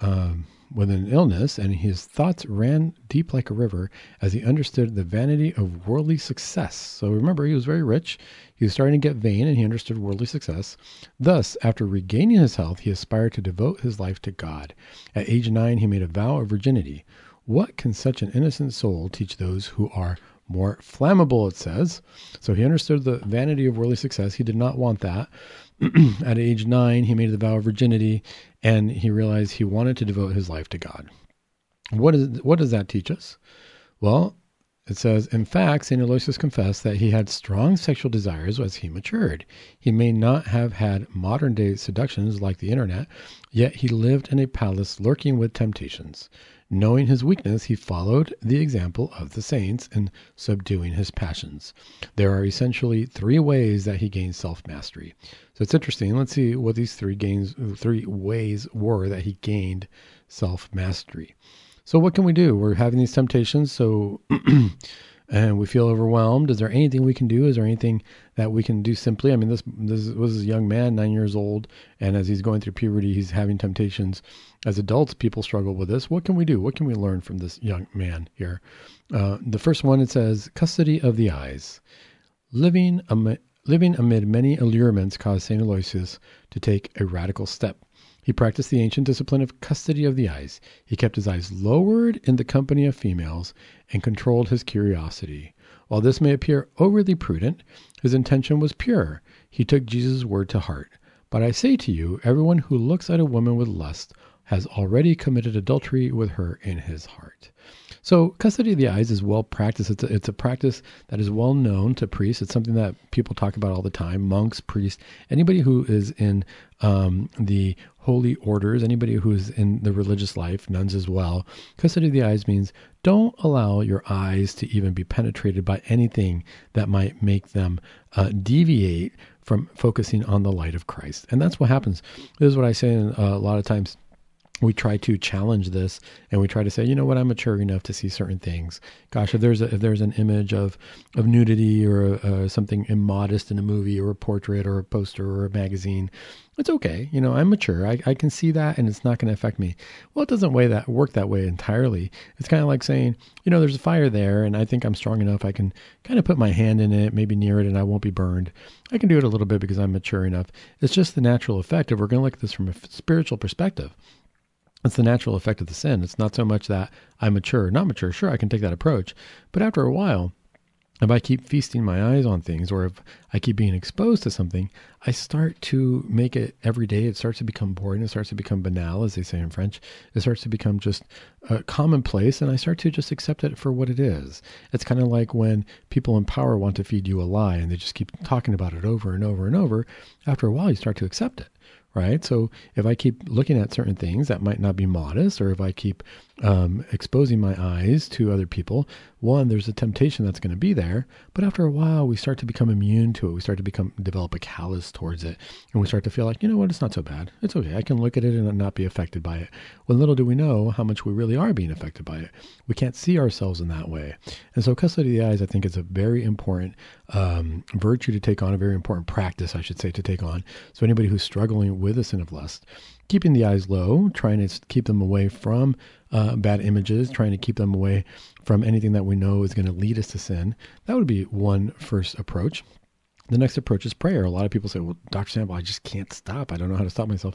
B: um, with an illness, and his thoughts ran deep like a river as he understood the vanity of worldly success. So remember, he was very rich. He was starting to get vain, and he understood worldly success. Thus, after regaining his health, he aspired to devote his life to God. At age nine, he made a vow of virginity. What can such an innocent soul teach those who are more flammable, it says. So he understood the vanity of worldly success. He did not want that. At age nine, he made the vow of virginity and he realized he wanted to devote his life to God. What, is, what does that teach us? Well, it says, in fact, St. Aloysius confessed that he had strong sexual desires as he matured. He may not have had modern day seductions like the internet, yet he lived in a palace lurking with temptations. Knowing his weakness, he followed the example of the saints in subduing his passions. There are essentially three ways that he gained self mastery. So it's interesting. Let's see what these three gains, three ways were that he gained self mastery. So what can we do? We're having these temptations, so and we feel overwhelmed. Is there anything we can do? Is there anything that we can do simply? I mean, this this was a young man, nine years old, and as he's going through puberty, he's having temptations. As adults, people struggle with this. What can we do? What can we learn from this young man here? Uh, the first one it says custody of the eyes, living amid, living amid many allurements caused Saint Aloysius to take a radical step. He practiced the ancient discipline of custody of the eyes. He kept his eyes lowered in the company of females and controlled his curiosity. While this may appear overly prudent, his intention was pure. He took Jesus' word to heart. But I say to you, everyone who looks at a woman with lust has already committed adultery with her in his heart. So, custody of the eyes is well practiced. It's a, it's a practice that is well known to priests. It's something that people talk about all the time monks, priests, anybody who is in um, the holy orders, anybody who's in the religious life, nuns as well. Custody of the eyes means don't allow your eyes to even be penetrated by anything that might make them uh, deviate from focusing on the light of Christ. And that's what happens. This is what I say in, uh, a lot of times we try to challenge this and we try to say, you know what, I'm mature enough to see certain things. Gosh, if there's a, if there's an image of of nudity or uh, something immodest in a movie or a portrait or a poster or a magazine, it's okay. You know, I'm mature. I, I can see that and it's not going to affect me. Well, it doesn't way that work that way entirely. It's kind of like saying, you know, there's a fire there and I think I'm strong enough. I can kind of put my hand in it, maybe near it, and I won't be burned. I can do it a little bit because I'm mature enough. It's just the natural effect if we're going to look at this from a spiritual perspective. It's the natural effect of the sin. It's not so much that I'm mature, not mature. Sure, I can take that approach. But after a while, if I keep feasting my eyes on things or if I keep being exposed to something, I start to make it every day. It starts to become boring. It starts to become banal, as they say in French. It starts to become just a commonplace, and I start to just accept it for what it is. It's kind of like when people in power want to feed you a lie and they just keep talking about it over and over and over. After a while, you start to accept it right? So if I keep looking at certain things that might not be modest, or if I keep um, exposing my eyes to other people, one, there's a temptation that's going to be there. But after a while, we start to become immune to it. We start to become develop a callus towards it, and we start to feel like, you know what, it's not so bad. It's okay. I can look at it and not be affected by it. When little do we know how much we really are being affected by it. We can't see ourselves in that way. And so, custody of the eyes, I think, is a very important um, virtue to take on, a very important practice, I should say, to take on. So anybody who's struggling with a sin of lust, keeping the eyes low, trying to keep them away from uh, bad images, trying to keep them away from anything that we know is going to lead us to sin. That would be one first approach. The next approach is prayer. A lot of people say, well, Dr. Sample, I just can't stop. I don't know how to stop myself.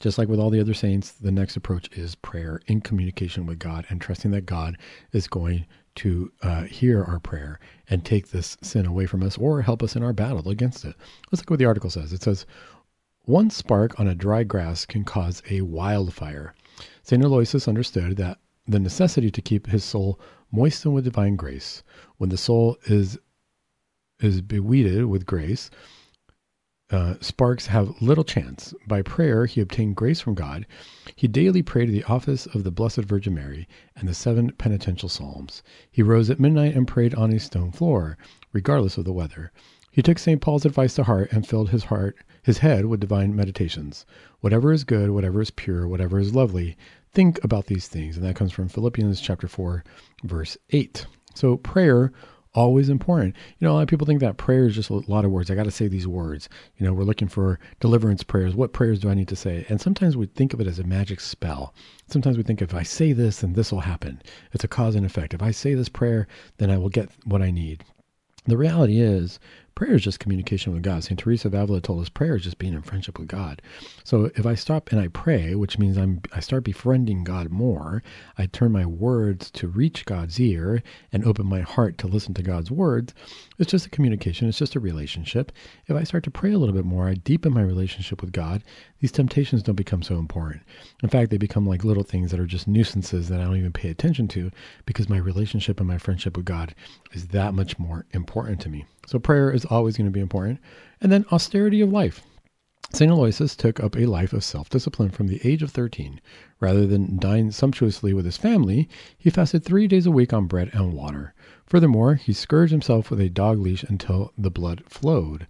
B: Just like with all the other saints, the next approach is prayer in communication with God and trusting that God is going to uh, hear our prayer and take this sin away from us or help us in our battle against it. Let's look at what the article says. It says, one spark on a dry grass can cause a wildfire. St. Aloysius understood that the necessity to keep his soul moistened with divine grace. When the soul is is beweeded with grace, uh, sparks have little chance. By prayer, he obtained grace from God. He daily prayed the office of the Blessed Virgin Mary and the seven penitential psalms. He rose at midnight and prayed on a stone floor, regardless of the weather. He took St. Paul's advice to heart and filled his heart his head with divine meditations. Whatever is good, whatever is pure, whatever is lovely, think about these things. And that comes from Philippians chapter 4, verse 8. So prayer always important. You know, a lot of people think that prayer is just a lot of words. I got to say these words. You know, we're looking for deliverance prayers. What prayers do I need to say? And sometimes we think of it as a magic spell. Sometimes we think if I say this, then this will happen. It's a cause and effect. If I say this prayer, then I will get what I need. The reality is, prayer is just communication with God. St. Teresa of Avila told us prayer is just being in friendship with God. So if I stop and I pray, which means I'm I start befriending God more, I turn my words to reach God's ear and open my heart to listen to God's words. It's just a communication, it's just a relationship. If I start to pray a little bit more, I deepen my relationship with God, these temptations don't become so important. In fact, they become like little things that are just nuisances that I don't even pay attention to because my relationship and my friendship with God is that much more important to me. So prayer is always going to be important. And then austerity of life. St. Aloysius took up a life of self discipline from the age of 13. Rather than dine sumptuously with his family, he fasted three days a week on bread and water. Furthermore, he scourged himself with a dog leash until the blood flowed.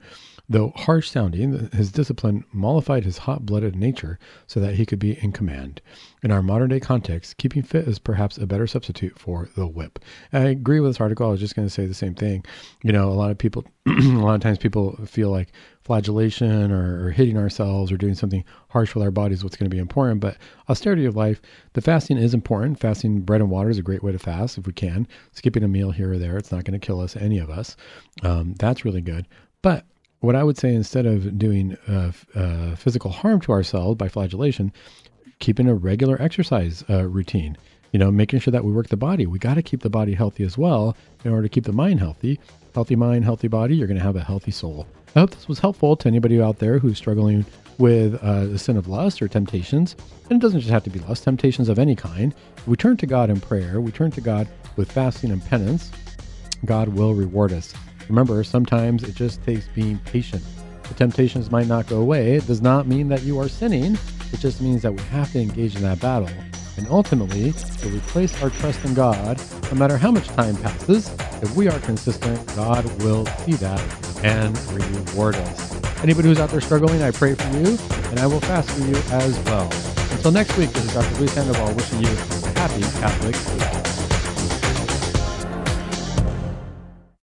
B: Though harsh sounding, his discipline mollified his hot blooded nature so that he could be in command. In our modern day context, keeping fit is perhaps a better substitute for the whip. I agree with this article. I was just going to say the same thing. You know, a lot of people, a lot of times people feel like flagellation or, or, hitting ourselves or doing something harsh with our bodies is what's going to be important. But austerity of life, the fasting is important. Fasting bread and water is a great way to fast if we can. Skipping a meal here or there, it's not going to kill us, any of us. Um, that's really good. But what I would say instead of doing uh, uh, physical harm to ourselves by flagellation, keeping a regular exercise uh, routine. You know, making sure that we work the body. We got to keep the body healthy as well in order to keep the mind healthy. Healthy mind, healthy body. You're going to have a healthy soul. I hope this was helpful to anybody out there who's struggling with uh, the sin of lust or temptations. And it doesn't just have to be lust, temptations of any kind. we turn to God in prayer, we turn to God with fasting and penance, God will reward us. Remember, sometimes it just takes being patient. The temptations might not go away. It does not mean that you are sinning. It just means that we have to engage in that battle. And ultimately, if we place our trust in God, no matter how much time passes, if we are consistent, God will see that and reward us. Anybody who's out there struggling, I pray for you, and I will fast for you as well. Until next week, this is Dr. Luis Sandoval wishing you a happy Catholic week.